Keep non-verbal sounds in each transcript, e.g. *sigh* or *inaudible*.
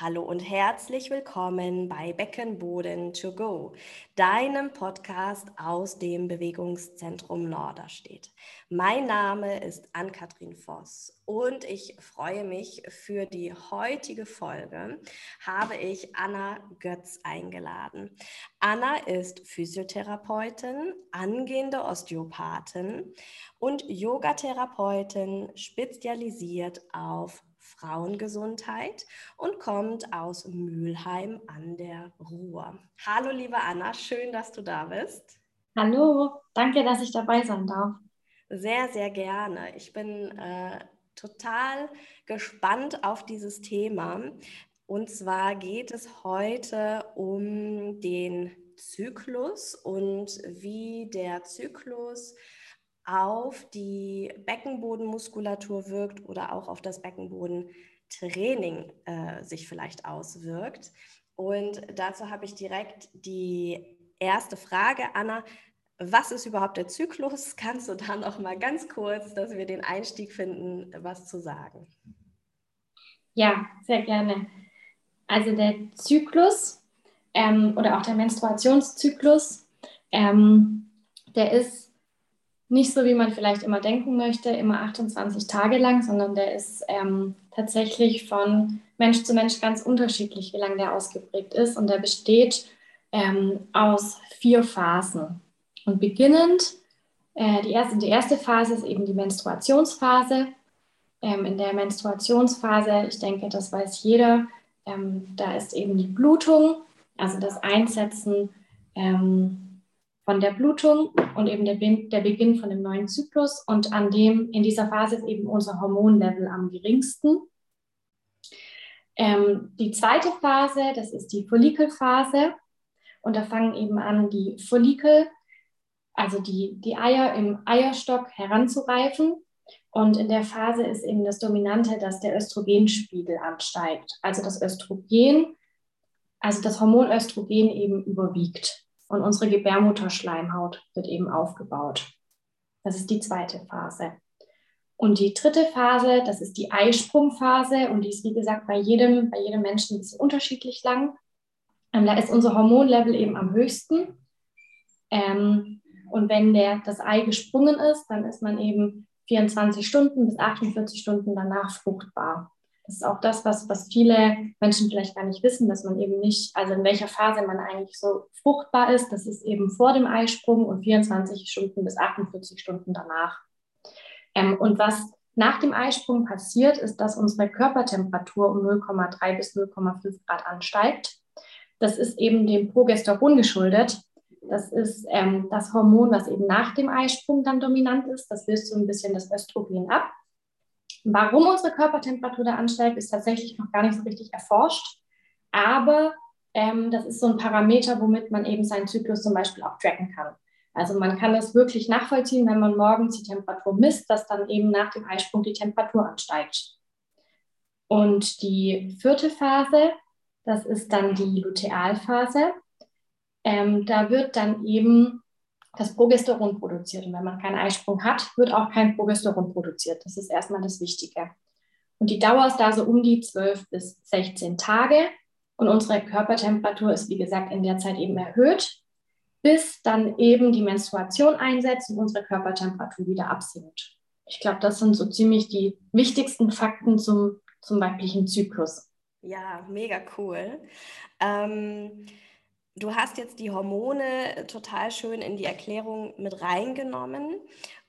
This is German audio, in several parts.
Hallo und herzlich willkommen bei Beckenboden to go, deinem Podcast aus dem Bewegungszentrum Norderstedt. Mein Name ist Ann-Kathrin Voss und ich freue mich für die heutige Folge habe ich Anna Götz eingeladen. Anna ist Physiotherapeutin, angehende Osteopathin und Yogatherapeutin spezialisiert auf Frauengesundheit und kommt aus Mülheim an der Ruhr. Hallo, liebe Anna, schön, dass du da bist. Hallo, danke, dass ich dabei sein darf. Sehr, sehr gerne. Ich bin äh, total gespannt auf dieses Thema. Und zwar geht es heute um den Zyklus und wie der Zyklus auf die Beckenbodenmuskulatur wirkt oder auch auf das Beckenbodentraining äh, sich vielleicht auswirkt. Und dazu habe ich direkt die erste Frage, Anna. Was ist überhaupt der Zyklus? *laughs* Kannst du da noch mal ganz kurz, dass wir den Einstieg finden, was zu sagen? Ja, sehr gerne. Also der Zyklus ähm, oder auch der Menstruationszyklus, ähm, der ist nicht so, wie man vielleicht immer denken möchte, immer 28 Tage lang, sondern der ist ähm, tatsächlich von Mensch zu Mensch ganz unterschiedlich, wie lange der ausgeprägt ist. Und der besteht ähm, aus vier Phasen. Und beginnend, äh, die, erste, die erste Phase ist eben die Menstruationsphase. Ähm, in der Menstruationsphase, ich denke, das weiß jeder, ähm, da ist eben die Blutung, also das Einsetzen ähm, von der Blutung und eben der, der Beginn von dem neuen Zyklus. Und an dem, in dieser Phase ist eben unser Hormonlevel am geringsten. Ähm, die zweite Phase, das ist die Follikelphase. Und da fangen eben an, die Follikel, also die, die Eier im Eierstock heranzureifen. Und in der Phase ist eben das Dominante, dass der Östrogenspiegel ansteigt. Also das Östrogen, also das Hormon Östrogen eben überwiegt und unsere Gebärmutterschleimhaut wird eben aufgebaut. Das ist die zweite Phase. Und die dritte Phase, das ist die Eisprungphase und die ist, wie gesagt, bei jedem, bei jedem Menschen ein bisschen unterschiedlich lang. Ähm, da ist unser Hormonlevel eben am höchsten. Ähm, und wenn der, das Ei gesprungen ist, dann ist man eben 24 Stunden bis 48 Stunden danach fruchtbar. Das ist auch das, was, was viele Menschen vielleicht gar nicht wissen, dass man eben nicht, also in welcher Phase man eigentlich so fruchtbar ist. Das ist eben vor dem Eisprung und 24 Stunden bis 48 Stunden danach. Ähm, und was nach dem Eisprung passiert, ist, dass unsere Körpertemperatur um 0,3 bis 0,5 Grad ansteigt. Das ist eben dem Progesteron geschuldet. Das ist ähm, das Hormon, was eben nach dem Eisprung dann dominant ist. Das löst so ein bisschen das Östrogen ab. Warum unsere Körpertemperatur da ansteigt, ist tatsächlich noch gar nicht so richtig erforscht. Aber ähm, das ist so ein Parameter, womit man eben seinen Zyklus zum Beispiel auch tracken kann. Also man kann das wirklich nachvollziehen, wenn man morgens die Temperatur misst, dass dann eben nach dem Eisprung die Temperatur ansteigt. Und die vierte Phase, das ist dann die Lutealphase. Ähm, da wird dann eben das Progesteron produziert. Und wenn man keinen Eisprung hat, wird auch kein Progesteron produziert. Das ist erstmal das Wichtige. Und die Dauer ist da so um die 12 bis 16 Tage. Und unsere Körpertemperatur ist, wie gesagt, in der Zeit eben erhöht, bis dann eben die Menstruation einsetzt und unsere Körpertemperatur wieder absinkt. Ich glaube, das sind so ziemlich die wichtigsten Fakten zum, zum weiblichen Zyklus. Ja, mega cool. Ähm Du hast jetzt die Hormone total schön in die Erklärung mit reingenommen.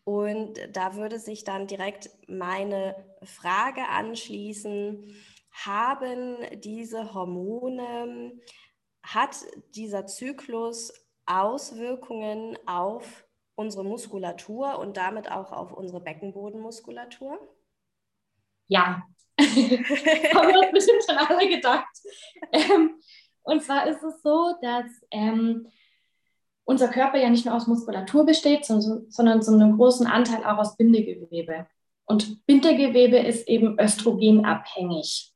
Und da würde sich dann direkt meine Frage anschließen. Haben diese Hormone, hat dieser Zyklus Auswirkungen auf unsere Muskulatur und damit auch auf unsere Beckenbodenmuskulatur? Ja, *laughs* haben wir uns bestimmt schon alle gedacht. Ähm, und zwar ist es so, dass ähm, unser Körper ja nicht nur aus Muskulatur besteht, sondern, sondern zu einem großen Anteil auch aus Bindegewebe. Und Bindegewebe ist eben östrogenabhängig.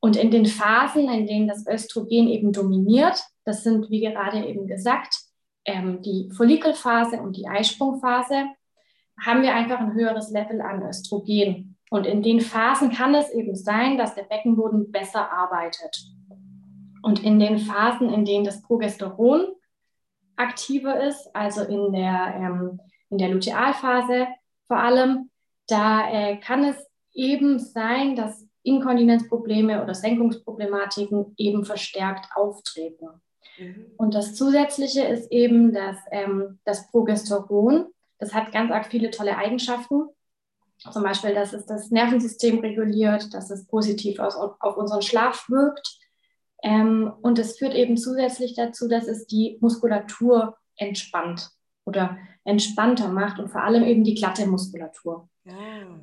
Und in den Phasen, in denen das Östrogen eben dominiert, das sind, wie gerade eben gesagt, ähm, die Follikelphase und die Eisprungphase, haben wir einfach ein höheres Level an Östrogen. Und in den Phasen kann es eben sein, dass der Beckenboden besser arbeitet. Und in den Phasen, in denen das Progesteron aktiver ist, also in der, ähm, in der Lutealphase vor allem, da äh, kann es eben sein, dass Inkontinenzprobleme oder Senkungsproblematiken eben verstärkt auftreten. Mhm. Und das Zusätzliche ist eben, dass ähm, das Progesteron, das hat ganz arg viele tolle Eigenschaften. Zum Beispiel, dass es das Nervensystem reguliert, dass es positiv aus, auf unseren Schlaf wirkt. Ähm, und es führt eben zusätzlich dazu, dass es die Muskulatur entspannt oder entspannter macht und vor allem eben die glatte Muskulatur. Ja. Ah.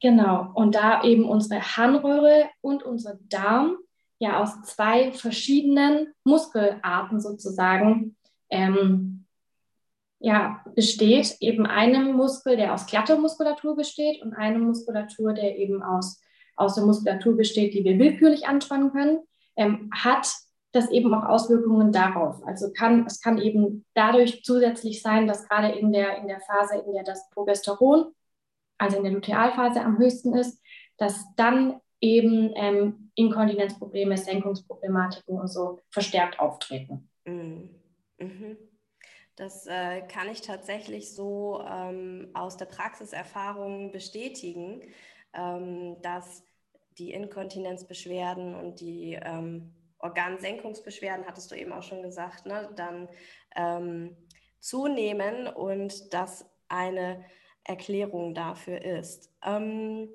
Genau. Und da eben unsere Harnröhre und unser Darm ja aus zwei verschiedenen Muskelarten sozusagen ähm, ja, besteht, eben einem Muskel, der aus glatter Muskulatur besteht und eine Muskulatur, der eben aus, aus der Muskulatur besteht, die wir willkürlich anspannen können, ähm, hat das eben auch Auswirkungen darauf. Also kann, es kann eben dadurch zusätzlich sein, dass gerade in der, in der Phase, in der das Progesteron, also in der Lutealphase am höchsten ist, dass dann eben ähm, Inkontinenzprobleme, Senkungsproblematiken und so verstärkt auftreten. Mhm. Mhm. Das äh, kann ich tatsächlich so ähm, aus der Praxiserfahrung bestätigen, ähm, dass die Inkontinenzbeschwerden und die ähm, Organsenkungsbeschwerden, hattest du eben auch schon gesagt, ne, dann ähm, zunehmen und das eine Erklärung dafür ist. Ähm,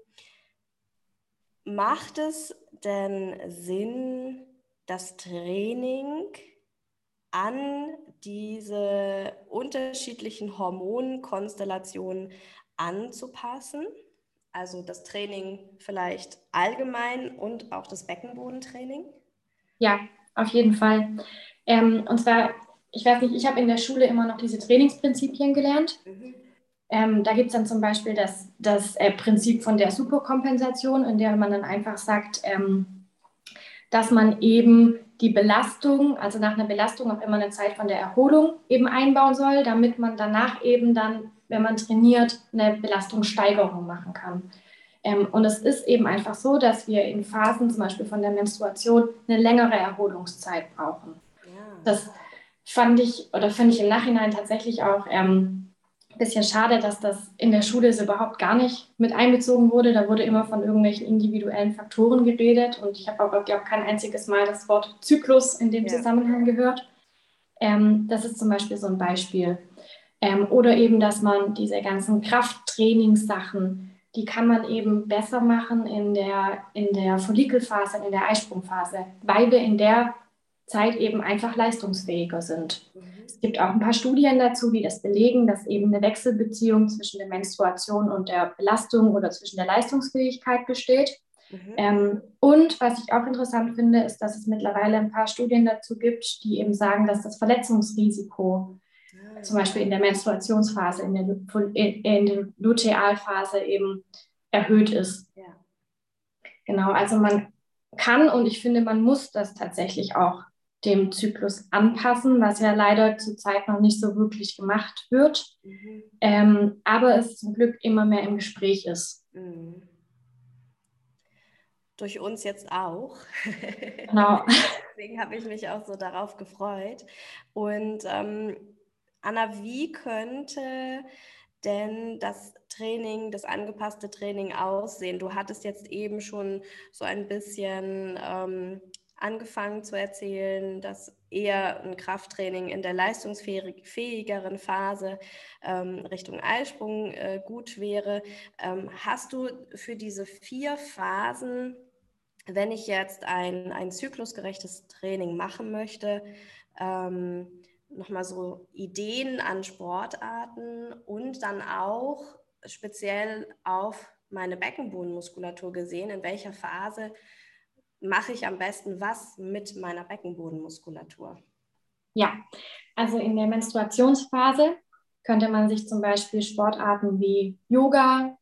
macht es denn Sinn, das Training an diese unterschiedlichen Hormonkonstellationen anzupassen? Also das Training vielleicht allgemein und auch das Beckenbodentraining? Ja, auf jeden Fall. Ähm, und zwar, ich weiß nicht, ich habe in der Schule immer noch diese Trainingsprinzipien gelernt. Mhm. Ähm, da gibt es dann zum Beispiel das, das äh, Prinzip von der Superkompensation, in der man dann einfach sagt, ähm, dass man eben die Belastung, also nach einer Belastung auch immer eine Zeit von der Erholung eben einbauen soll, damit man danach eben dann, wenn man trainiert, eine Belastungssteigerung machen kann. Ähm, und es ist eben einfach so, dass wir in Phasen zum Beispiel von der Menstruation eine längere Erholungszeit brauchen. Ja. Das fand ich oder finde ich im Nachhinein tatsächlich auch ähm, ein bisschen schade, dass das in der Schule so überhaupt gar nicht mit einbezogen wurde. Da wurde immer von irgendwelchen individuellen Faktoren geredet und ich habe auch, glaube ich, kein einziges Mal das Wort Zyklus in dem ja. Zusammenhang gehört. Ähm, das ist zum Beispiel so ein Beispiel. Ähm, oder eben, dass man diese ganzen Krafttrainingssachen, die kann man eben besser machen in der, in der Follikelphase, in der Eisprungphase, weil wir in der Zeit eben einfach leistungsfähiger sind. Mhm. Es gibt auch ein paar Studien dazu, die das belegen, dass eben eine Wechselbeziehung zwischen der Menstruation und der Belastung oder zwischen der Leistungsfähigkeit besteht. Mhm. Ähm, und was ich auch interessant finde, ist, dass es mittlerweile ein paar Studien dazu gibt, die eben sagen, dass das Verletzungsrisiko. Zum Beispiel in der Menstruationsphase, in der, in der Lutealphase eben erhöht ist. Ja. Genau, also man kann und ich finde, man muss das tatsächlich auch dem Zyklus anpassen, was ja leider zurzeit noch nicht so wirklich gemacht wird, mhm. ähm, aber es zum Glück immer mehr im Gespräch ist. Mhm. Durch uns jetzt auch. Genau. *laughs* Deswegen habe ich mich auch so darauf gefreut. Und ähm, Anna, wie könnte denn das Training, das angepasste Training aussehen? Du hattest jetzt eben schon so ein bisschen ähm, angefangen zu erzählen, dass eher ein Krafttraining in der leistungsfähigeren Phase ähm, Richtung Eisprung äh, gut wäre. Ähm, hast du für diese vier Phasen, wenn ich jetzt ein, ein zyklusgerechtes Training machen möchte, ähm, nochmal so Ideen an Sportarten und dann auch speziell auf meine Beckenbodenmuskulatur gesehen, in welcher Phase mache ich am besten was mit meiner Beckenbodenmuskulatur? Ja, also in der Menstruationsphase könnte man sich zum Beispiel Sportarten wie Yoga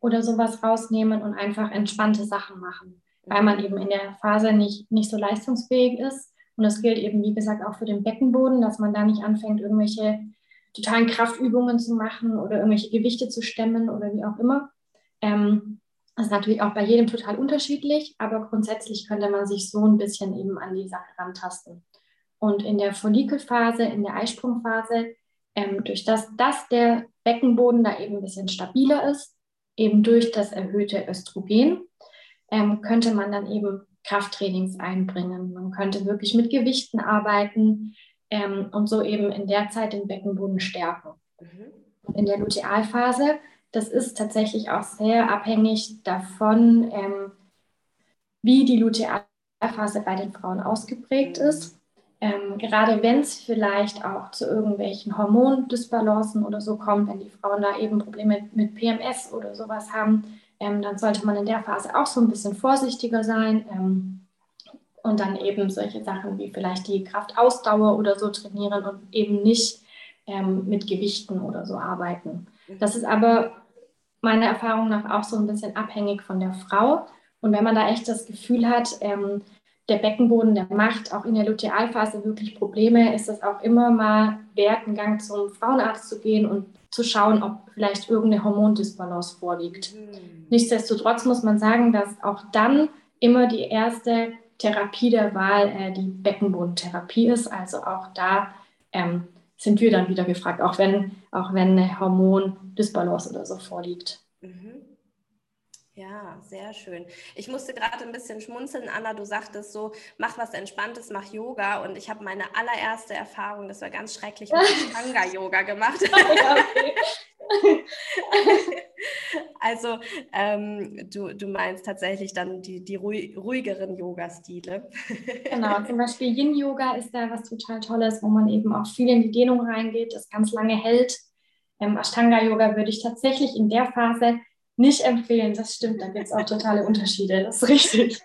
oder sowas rausnehmen und einfach entspannte Sachen machen, weil man eben in der Phase nicht, nicht so leistungsfähig ist. Und das gilt eben, wie gesagt, auch für den Beckenboden, dass man da nicht anfängt, irgendwelche totalen Kraftübungen zu machen oder irgendwelche Gewichte zu stemmen oder wie auch immer. Ähm, Das ist natürlich auch bei jedem total unterschiedlich, aber grundsätzlich könnte man sich so ein bisschen eben an die Sache rantasten. Und in der Follikelphase, in der Eisprungphase, ähm, durch das, dass der Beckenboden da eben ein bisschen stabiler ist, eben durch das erhöhte Östrogen, ähm, könnte man dann eben Krafttrainings einbringen. Man könnte wirklich mit Gewichten arbeiten ähm, und so eben in der Zeit den Beckenboden stärken. Mhm. In der Lutealphase das ist tatsächlich auch sehr abhängig davon, ähm, wie die Lutealphase bei den Frauen ausgeprägt ist. Ähm, gerade wenn es vielleicht auch zu irgendwelchen Hormondysbalancen oder so kommt, wenn die Frauen da eben Probleme mit PMS oder sowas haben, ähm, dann sollte man in der Phase auch so ein bisschen vorsichtiger sein ähm, und dann eben solche Sachen wie vielleicht die Kraftausdauer oder so trainieren und eben nicht ähm, mit Gewichten oder so arbeiten. Das ist aber meiner Erfahrung nach auch so ein bisschen abhängig von der Frau. Und wenn man da echt das Gefühl hat, ähm, der Beckenboden, der macht auch in der Lutealphase wirklich Probleme, ist es auch immer mal wert, einen Gang zum Frauenarzt zu gehen und zu schauen, ob vielleicht irgendeine Hormondisbalance vorliegt. Mhm. Nichtsdestotrotz muss man sagen, dass auch dann immer die erste Therapie der Wahl äh, die Beckenbodentherapie ist. Also auch da ähm, sind wir dann wieder gefragt, auch wenn, auch wenn eine Hormondisbalance oder so vorliegt. Mhm. Ja, sehr schön. Ich musste gerade ein bisschen schmunzeln, Anna. Du sagtest so, mach was Entspanntes, mach Yoga. Und ich habe meine allererste Erfahrung, das war ganz schrecklich, mit Ashtanga-Yoga *laughs* gemacht. ja, okay. *laughs* also ähm, du, du meinst tatsächlich dann die, die ruhigeren Yoga-Stile. genau, *laughs* zum Beispiel Yin-Yoga ist da was total Tolles, wo man eben auch viel in die Dehnung reingeht, das ganz lange hält. Ähm, Ashtanga-Yoga würde ich tatsächlich in der Phase nicht empfehlen. Das stimmt, da gibt es auch totale Unterschiede, das ist richtig.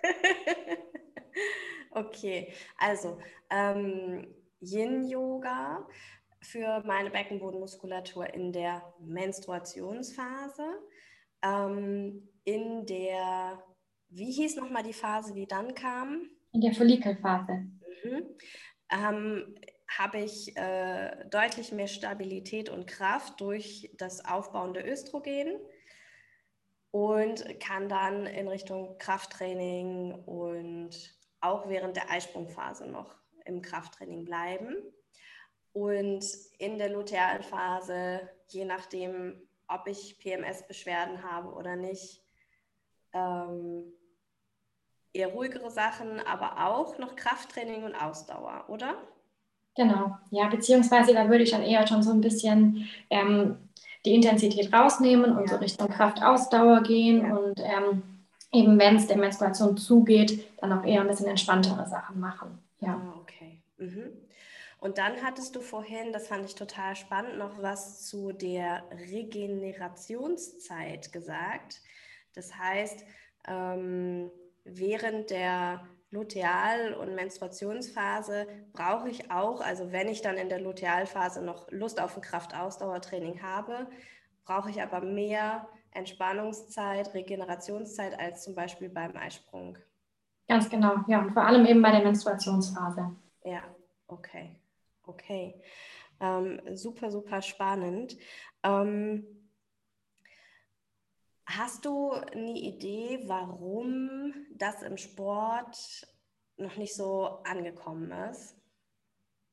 *laughs* okay, also ähm, Yin-Yoga für meine Beckenbodenmuskulatur in der Menstruationsphase, ähm, in der, wie hieß nochmal die Phase, die dann kam? In der Follikelphase. Mhm. Ähm, habe ich äh, deutlich mehr Stabilität und Kraft durch das aufbauende Östrogen und kann dann in Richtung Krafttraining und auch während der Eisprungphase noch im Krafttraining bleiben. Und in der lutealen Phase, je nachdem, ob ich PMS-Beschwerden habe oder nicht, ähm, eher ruhigere Sachen, aber auch noch Krafttraining und Ausdauer, oder? Genau, ja, beziehungsweise da würde ich dann eher schon so ein bisschen ähm, die Intensität rausnehmen und ja. so Richtung Kraftausdauer gehen ja. und ähm, eben wenn es der Menstruation zugeht, dann auch eher ein bisschen entspanntere Sachen machen. Ja, ah, okay. Mhm. Und dann hattest du vorhin, das fand ich total spannend, noch was zu der Regenerationszeit gesagt. Das heißt, ähm, während der Luteal- und Menstruationsphase brauche ich auch, also wenn ich dann in der Lutealphase noch Lust auf ein Kraftausdauertraining habe, brauche ich aber mehr Entspannungszeit, Regenerationszeit als zum Beispiel beim Eisprung. Ganz genau, ja, und vor allem eben bei der Menstruationsphase. Ja, okay. Okay, ähm, super, super spannend. Ähm, hast du eine Idee, warum das im Sport noch nicht so angekommen ist?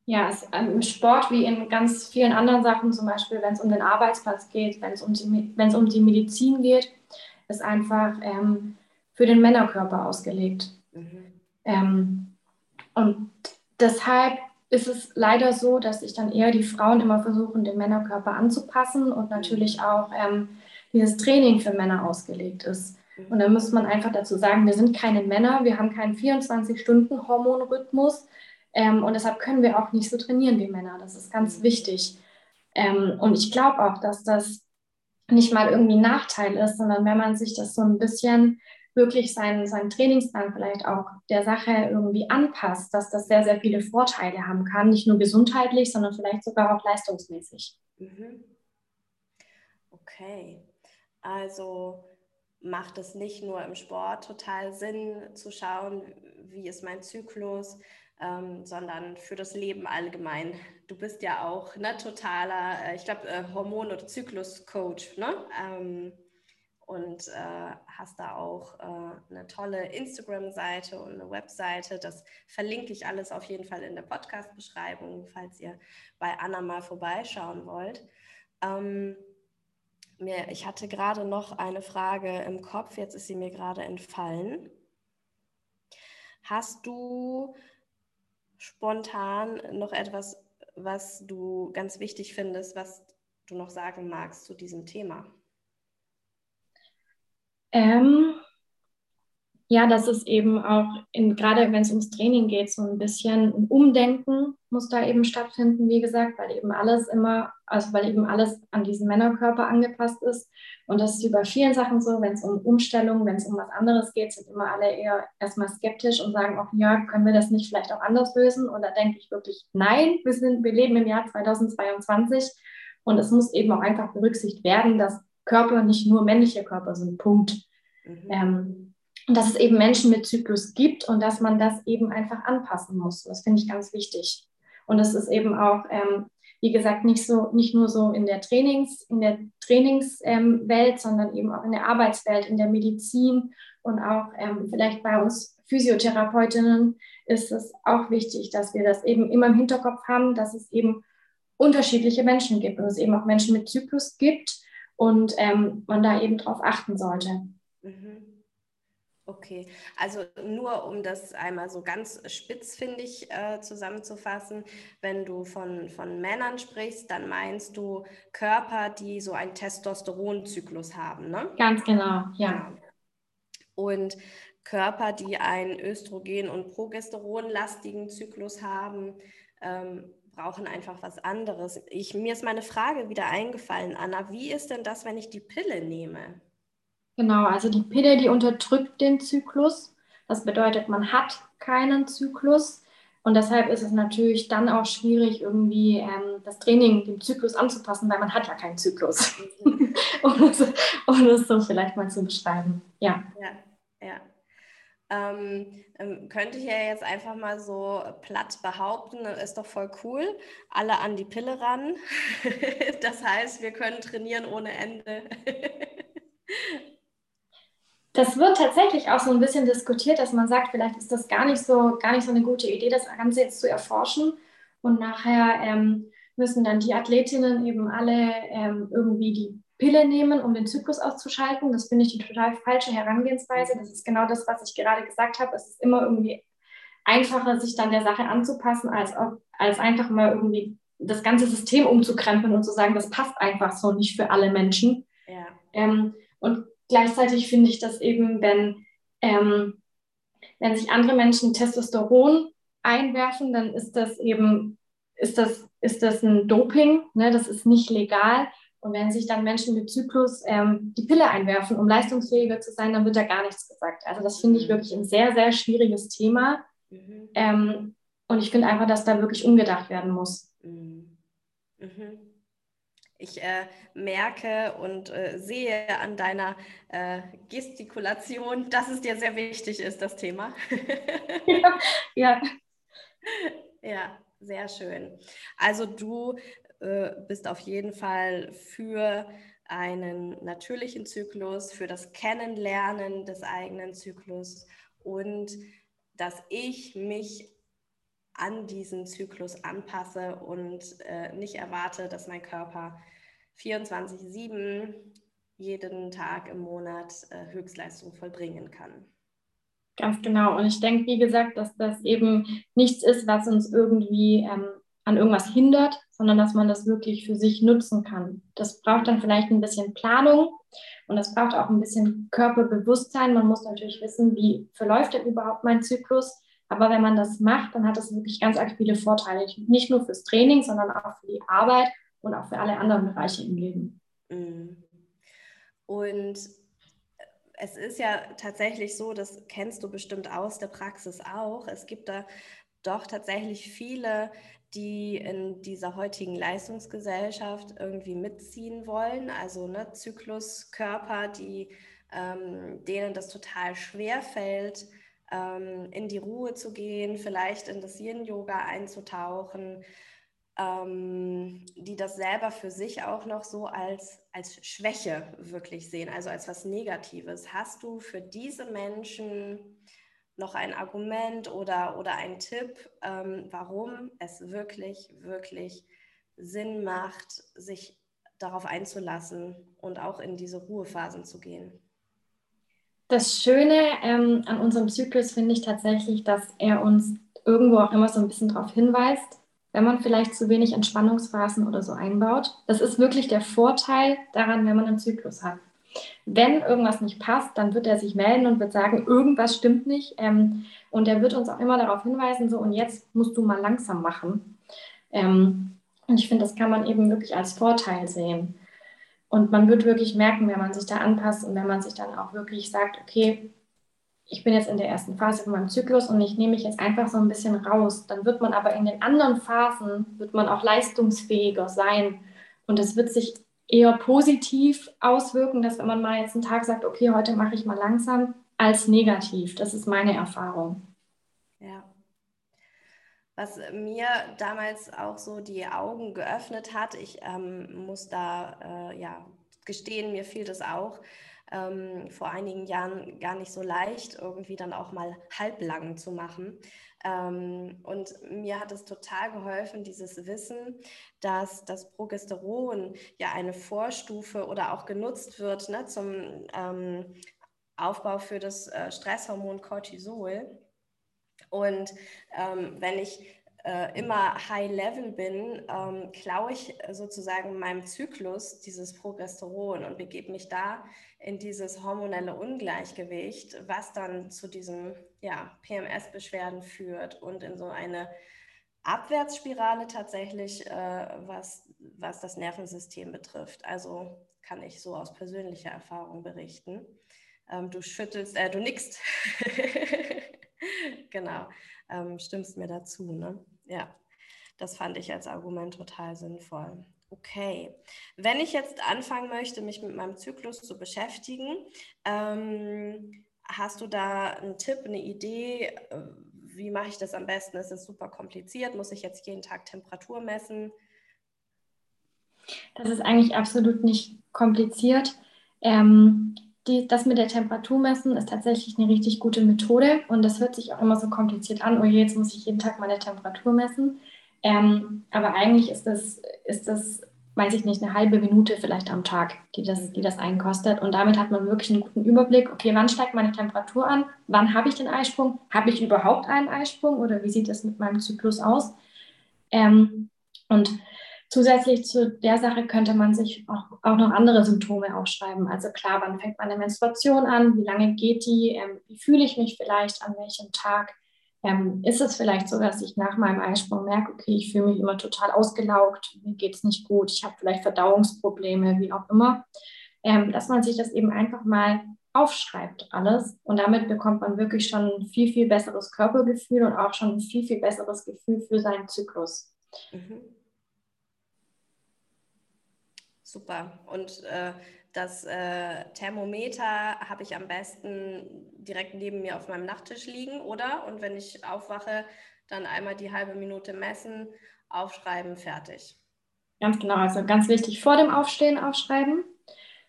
Ja, es, ähm, im Sport wie in ganz vielen anderen Sachen, zum Beispiel wenn es um den Arbeitsplatz geht, wenn es um, die, um die Medizin geht, ist einfach ähm, für den Männerkörper ausgelegt. Mhm. Ähm, und deshalb ist es leider so, dass sich dann eher die Frauen immer versuchen, den Männerkörper anzupassen und natürlich auch ähm, dieses Training für Männer ausgelegt ist. Mhm. Und da muss man einfach dazu sagen, wir sind keine Männer, wir haben keinen 24-Stunden-Hormonrhythmus ähm, und deshalb können wir auch nicht so trainieren wie Männer. Das ist ganz mhm. wichtig. Ähm, und ich glaube auch, dass das nicht mal irgendwie ein Nachteil ist, sondern wenn man sich das so ein bisschen wirklich seinen, seinen Trainingsplan vielleicht auch der Sache irgendwie anpasst, dass das sehr, sehr viele Vorteile haben kann, nicht nur gesundheitlich, sondern vielleicht sogar auch leistungsmäßig. Mhm. Okay, also macht es nicht nur im Sport total Sinn zu schauen, wie ist mein Zyklus, ähm, sondern für das Leben allgemein. Du bist ja auch ne, totaler, äh, ich glaube, äh, Hormon- oder Zyklus-Coach, ne? Ähm, und äh, hast da auch äh, eine tolle Instagram-Seite und eine Webseite. Das verlinke ich alles auf jeden Fall in der Podcast-Beschreibung, falls ihr bei Anna mal vorbeischauen wollt. Ähm, mir, ich hatte gerade noch eine Frage im Kopf, jetzt ist sie mir gerade entfallen. Hast du spontan noch etwas, was du ganz wichtig findest, was du noch sagen magst zu diesem Thema? Ähm, ja, dass es eben auch, in, gerade wenn es ums Training geht, so ein bisschen ein Umdenken muss da eben stattfinden, wie gesagt, weil eben alles immer, also weil eben alles an diesen Männerkörper angepasst ist. Und das ist bei vielen Sachen so, wenn es um Umstellung, wenn es um was anderes geht, sind immer alle eher erstmal skeptisch und sagen auch, ja, können wir das nicht vielleicht auch anders lösen? Und da denke ich wirklich, nein, wir, sind, wir leben im Jahr 2022 und es muss eben auch einfach berücksichtigt werden, dass Körper nicht nur männliche Körper sind. Punkt. Mhm. Ähm, dass es eben Menschen mit Zyklus gibt und dass man das eben einfach anpassen muss. Das finde ich ganz wichtig. Und es ist eben auch, ähm, wie gesagt, nicht so, nicht nur so in der Trainings, Trainingswelt, ähm, sondern eben auch in der Arbeitswelt, in der Medizin und auch ähm, vielleicht bei uns Physiotherapeutinnen ist es auch wichtig, dass wir das eben immer im Hinterkopf haben, dass es eben unterschiedliche Menschen gibt und es eben auch Menschen mit Zyklus gibt und ähm, man da eben drauf achten sollte. Mhm. Okay, also nur um das einmal so ganz spitz, finde ich, äh, zusammenzufassen, wenn du von, von Männern sprichst, dann meinst du Körper, die so einen Testosteronzyklus haben, ne? Ganz genau, ja. Und Körper, die einen Östrogen- und Progesteronlastigen Zyklus haben, ähm, brauchen einfach was anderes. Ich, mir ist meine Frage wieder eingefallen, Anna. Wie ist denn das, wenn ich die Pille nehme? Genau, also die Pille, die unterdrückt den Zyklus. Das bedeutet, man hat keinen Zyklus. Und deshalb ist es natürlich dann auch schwierig, irgendwie ähm, das Training dem Zyklus anzupassen, weil man hat ja keinen Zyklus. *laughs* Um, es, um es so vielleicht mal zu beschreiben. Ja. Ja, ja. Ähm, ähm, könnte ich ja jetzt einfach mal so platt behaupten, ist doch voll cool, alle an die Pille ran. *laughs* das heißt, wir können trainieren ohne Ende. *laughs* das wird tatsächlich auch so ein bisschen diskutiert, dass man sagt, vielleicht ist das gar nicht so, gar nicht so eine gute Idee, das Ganze jetzt zu erforschen. Und nachher ähm, müssen dann die Athletinnen eben alle ähm, irgendwie die Pille nehmen, um den Zyklus auszuschalten. Das finde ich die total falsche Herangehensweise. Das ist genau das, was ich gerade gesagt habe. Es ist immer irgendwie einfacher, sich dann der Sache anzupassen, als, als einfach mal irgendwie das ganze System umzukrempeln und zu sagen, das passt einfach so nicht für alle Menschen. Ja. Ähm, und gleichzeitig finde ich das eben, wenn, ähm, wenn sich andere Menschen Testosteron einwerfen, dann ist das eben, ist das, ist das ein Doping, ne? das ist nicht legal. Und wenn sich dann Menschen mit Zyklus ähm, die Pille einwerfen, um leistungsfähiger zu sein, dann wird da gar nichts gesagt. Also das finde ich mhm. wirklich ein sehr, sehr schwieriges Thema. Mhm. Ähm, und ich finde einfach, dass da wirklich umgedacht werden muss. Mhm. mhm. Ich äh, merke und äh, sehe an deiner äh, Gestikulation, dass es dir sehr wichtig ist, das Thema. *laughs* ja, ja. *laughs* Ja, sehr schön. Also du äh, bist auf jeden Fall für einen natürlichen Zyklus, für das Kennenlernen des eigenen Zyklus und dass ich mich an diesen Zyklus anpasse und äh, nicht erwarte, dass mein Körper 24-7 jeden Tag im Monat äh, Höchstleistung vollbringen kann. Ganz genau. Und ich denke, wie gesagt, dass das eben nichts ist, was uns irgendwie ähm, an irgendwas hindert, sondern dass man das wirklich für sich nutzen kann. Das braucht dann vielleicht ein bisschen Planung und das braucht auch ein bisschen Körperbewusstsein. Man muss natürlich wissen, wie verläuft denn überhaupt mein Zyklus. Aber wenn man das macht, dann hat das wirklich ganz arg viele Vorteile. Nicht nur fürs Training, sondern auch für die Arbeit und auch für alle anderen Bereiche im Leben. Mhm. Und es ist ja tatsächlich so, das kennst du bestimmt aus der Praxis auch. Es gibt da doch tatsächlich viele die in dieser heutigen Leistungsgesellschaft irgendwie mitziehen wollen. Also ne, Zykluskörper, die, ähm, denen das total schwer fällt, ähm, in die Ruhe zu gehen, vielleicht in das Yin-Yoga einzutauchen. ähm, die das selber für sich auch noch so als, als Schwäche wirklich sehen, also als was Negatives. Hast du für diese Menschen noch ein Argument oder, oder ein Tipp, ähm, warum es wirklich, wirklich Sinn macht, sich darauf einzulassen und auch in diese Ruhephasen zu gehen? Das Schöne ähm, an unserem Zyklus finde ich tatsächlich, dass er uns irgendwo auch immer so ein bisschen darauf hinweist, wenn man vielleicht zu wenig Entspannungsphasen oder so einbaut. Das ist wirklich der Vorteil daran, wenn man einen Zyklus hat. Wenn irgendwas nicht passt, dann wird er sich melden und wird sagen, irgendwas stimmt nicht. Ähm, und er wird uns auch immer darauf hinweisen, so und jetzt musst du mal langsam machen. Ähm, und ich finde, das kann man eben wirklich als Vorteil sehen. Und man wird wirklich merken, wenn man sich da anpasst und wenn man sich dann auch wirklich sagt, okay, ich bin jetzt in der ersten Phase von meinem Zyklus und ich nehme mich jetzt einfach so ein bisschen raus. Dann wird man aber in den anderen Phasen, wird man auch leistungsfähiger sein. Und es wird sich eher positiv auswirken, dass wenn man mal jetzt einen Tag sagt, okay, heute mache ich mal langsam, als negativ. Das ist meine Erfahrung. Ja. Was mir damals auch so die Augen geöffnet hat, ich ähm, muss da äh, ja gestehen, mir fiel das auch ähm, vor einigen Jahren gar nicht so leicht, irgendwie dann auch mal halblang zu machen. Ähm, und mir hat es total geholfen, dieses Wissen, dass das Progesteron ja eine Vorstufe oder auch genutzt wird ne, zum ähm, Aufbau für das äh, Stresshormon Cortisol. Und ähm, wenn ich äh, immer High Level bin, ähm, klaue ich sozusagen meinem Zyklus dieses Progesteron und begebe mich da in dieses hormonelle Ungleichgewicht, was dann zu diesen ja, PMS-Beschwerden führt und in so eine Abwärtsspirale tatsächlich, äh, was, was das Nervensystem betrifft. Also kann ich so aus persönlicher Erfahrung berichten. Ähm, du schüttelst, äh, du nickst. *laughs* genau, ähm, stimmst mir dazu. Ne? Ja, das fand ich als Argument total sinnvoll. Okay, wenn ich jetzt anfangen möchte, mich mit meinem Zyklus zu beschäftigen, ähm, hast du da einen Tipp, eine Idee? Äh, wie mache ich das am besten? Ist es super kompliziert? Muss ich jetzt jeden Tag Temperatur messen? Das ist eigentlich absolut nicht kompliziert. Ähm, die, das mit der Temperatur messen ist tatsächlich eine richtig gute Methode und das hört sich auch immer so kompliziert an. Oh je, jetzt muss ich jeden Tag meine Temperatur messen. Ähm, aber eigentlich ist das, ist das, weiß ich nicht, eine halbe Minute vielleicht am Tag, die das, die das einkostet. Und damit hat man wirklich einen guten Überblick. Okay, wann steigt meine Temperatur an? Wann habe ich den Eisprung? Habe ich überhaupt einen Eisprung oder wie sieht das mit meinem Zyklus aus? Ähm, und Zusätzlich zu der Sache könnte man sich auch, auch noch andere Symptome aufschreiben. Also klar, wann fängt meine Menstruation an? Wie lange geht die? Ähm, wie fühle ich mich vielleicht an welchem Tag? Ähm, ist es vielleicht so, dass ich nach meinem Eisprung merke, okay, ich fühle mich immer total ausgelaugt, mir geht es nicht gut, ich habe vielleicht Verdauungsprobleme, wie auch immer. Ähm, dass man sich das eben einfach mal aufschreibt alles und damit bekommt man wirklich schon ein viel, viel besseres Körpergefühl und auch schon ein viel, viel besseres Gefühl für seinen Zyklus. Mhm. Super. Und äh, das äh, Thermometer habe ich am besten direkt neben mir auf meinem Nachttisch liegen, oder? Und wenn ich aufwache, dann einmal die halbe Minute messen, aufschreiben, fertig. Ganz genau. Also ganz wichtig, vor dem Aufstehen aufschreiben.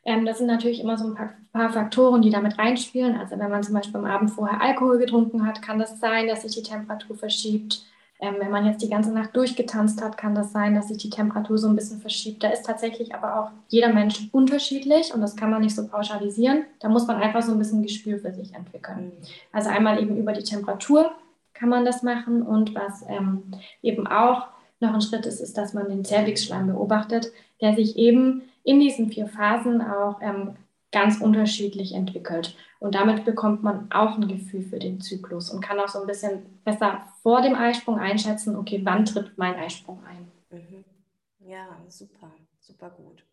Ähm, das sind natürlich immer so ein paar, paar, Faktoren, die damit reinspielen. Also wenn man zum Beispiel am Abend vorher Alkohol getrunken hat, kann das sein, dass sich die Temperatur verschiebt. Ähm, wenn man jetzt die ganze Nacht durchgetanzt hat, kann das sein, dass sich die Temperatur so ein bisschen verschiebt. Da ist tatsächlich aber auch jeder Mensch unterschiedlich und das kann man nicht so pauschalisieren. Da muss man einfach so ein bisschen Gespür für sich entwickeln. Mhm. Also einmal eben über die Temperatur kann man das machen und was ähm, eben auch noch ein Schritt ist, ist, dass man den Zervixschleim beobachtet, der sich eben in diesen vier Phasen auch ähm, ganz unterschiedlich entwickelt. Und damit bekommt man auch ein Gefühl für den Zyklus und kann auch so ein bisschen besser vor dem Eisprung einschätzen, okay, wann tritt mein Eisprung ein. Mhm. Ja, super, super gut.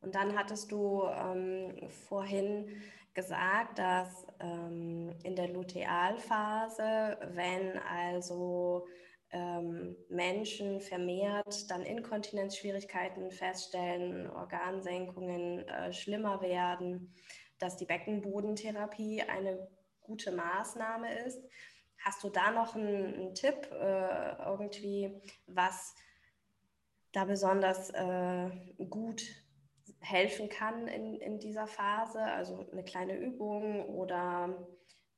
Und dann hattest du ähm, vorhin gesagt, dass ähm, in der Lutealphase, wenn also ähm, Menschen vermehrt dann Inkontinenzschwierigkeiten feststellen, Organsenkungen äh, schlimmer werden, dass die Beckenbodentherapie eine gute Maßnahme ist. Hast du da noch einen, einen Tipp, äh, irgendwie, was da besonders äh, gut helfen kann in, in dieser Phase? Also eine kleine Übung oder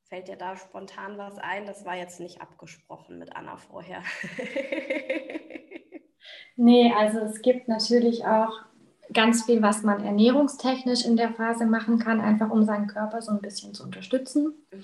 fällt dir da spontan was ein? Das war jetzt nicht abgesprochen mit Anna vorher. *laughs* nee, also es gibt natürlich auch ganz viel, was man ernährungstechnisch in der Phase machen kann, einfach um seinen Körper so ein bisschen zu unterstützen. Mhm.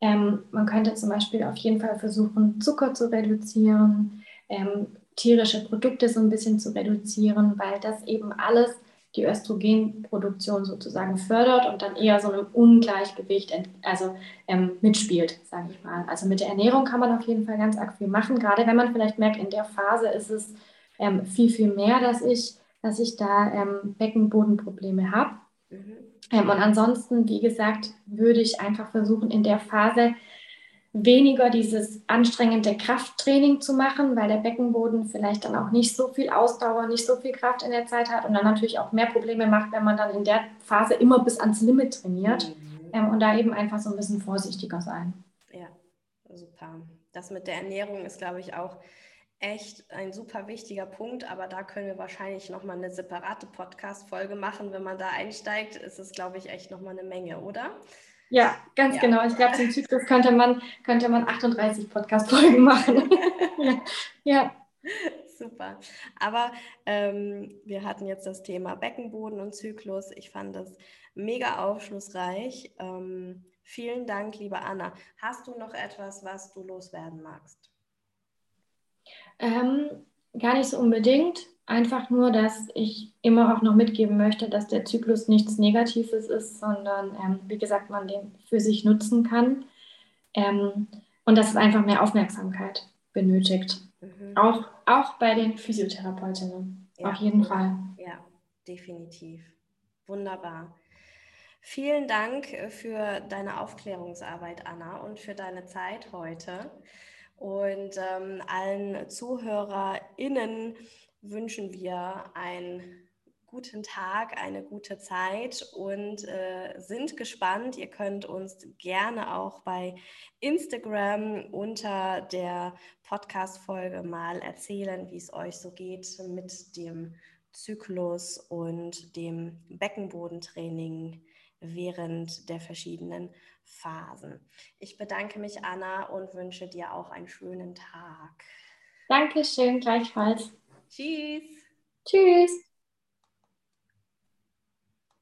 Ähm, man könnte zum Beispiel auf jeden Fall versuchen, Zucker zu reduzieren, ähm, tierische Produkte so ein bisschen zu reduzieren, weil das eben alles die Östrogenproduktion sozusagen fördert und dann eher so ein Ungleichgewicht also ähm, mitspielt, sage ich mal. Also mit der Ernährung kann man auf jeden Fall ganz arg viel machen, gerade wenn man vielleicht merkt, in der Phase ist es ähm, viel, viel mehr, dass ich, dass ich da ähm, Beckenbodenprobleme habe. Mhm. Ähm, und ansonsten, wie gesagt, würde ich einfach versuchen, in der Phase weniger dieses anstrengende Krafttraining zu machen, weil der Beckenboden vielleicht dann auch nicht so viel Ausdauer, nicht so viel Kraft in der Zeit hat und dann natürlich auch mehr Probleme macht, wenn man dann in der Phase immer bis ans Limit trainiert mhm. ähm, und da eben einfach so ein bisschen vorsichtiger sein. Ja, super. Das mit der Ernährung ist, glaube ich, auch echt ein super wichtiger Punkt, aber da können wir wahrscheinlich nochmal eine separate Podcast-Folge machen. Wenn man da einsteigt, ist es, glaube ich, echt nochmal eine Menge, oder? Ja, ganz ja. genau. Ich glaube, zum Zyklus könnte man, könnte man 38 Podcast-Folgen *laughs* machen. ja. Super. Aber ähm, wir hatten jetzt das Thema Beckenboden und Zyklus. Ich fand das mega aufschlussreich. Ähm, vielen Dank, liebe Anna. Hast du noch etwas, was du loswerden magst? Ähm, gar nicht so unbedingt. Einfach nur, dass ich immer auch noch mitgeben möchte, dass der Zyklus nichts Negatives ist, sondern ähm, wie gesagt, man den für sich nutzen kann. Ähm, und dass es einfach mehr Aufmerksamkeit benötigt. Mhm. Auch, auch bei den Physiotherapeutinnen. Ja. Auf jeden Fall. Ja, definitiv. Wunderbar. Vielen Dank für deine Aufklärungsarbeit, Anna, und für deine Zeit heute. Und ähm, allen ZuhörerInnen wünschen wir einen guten Tag, eine gute Zeit und äh, sind gespannt. Ihr könnt uns gerne auch bei Instagram unter der Podcast-Folge mal erzählen, wie es euch so geht mit dem Zyklus und dem Beckenbodentraining während der verschiedenen Phasen. Ich bedanke mich, Anna, und wünsche dir auch einen schönen Tag. Dankeschön, gleichfalls. Tschüss. Tschüss.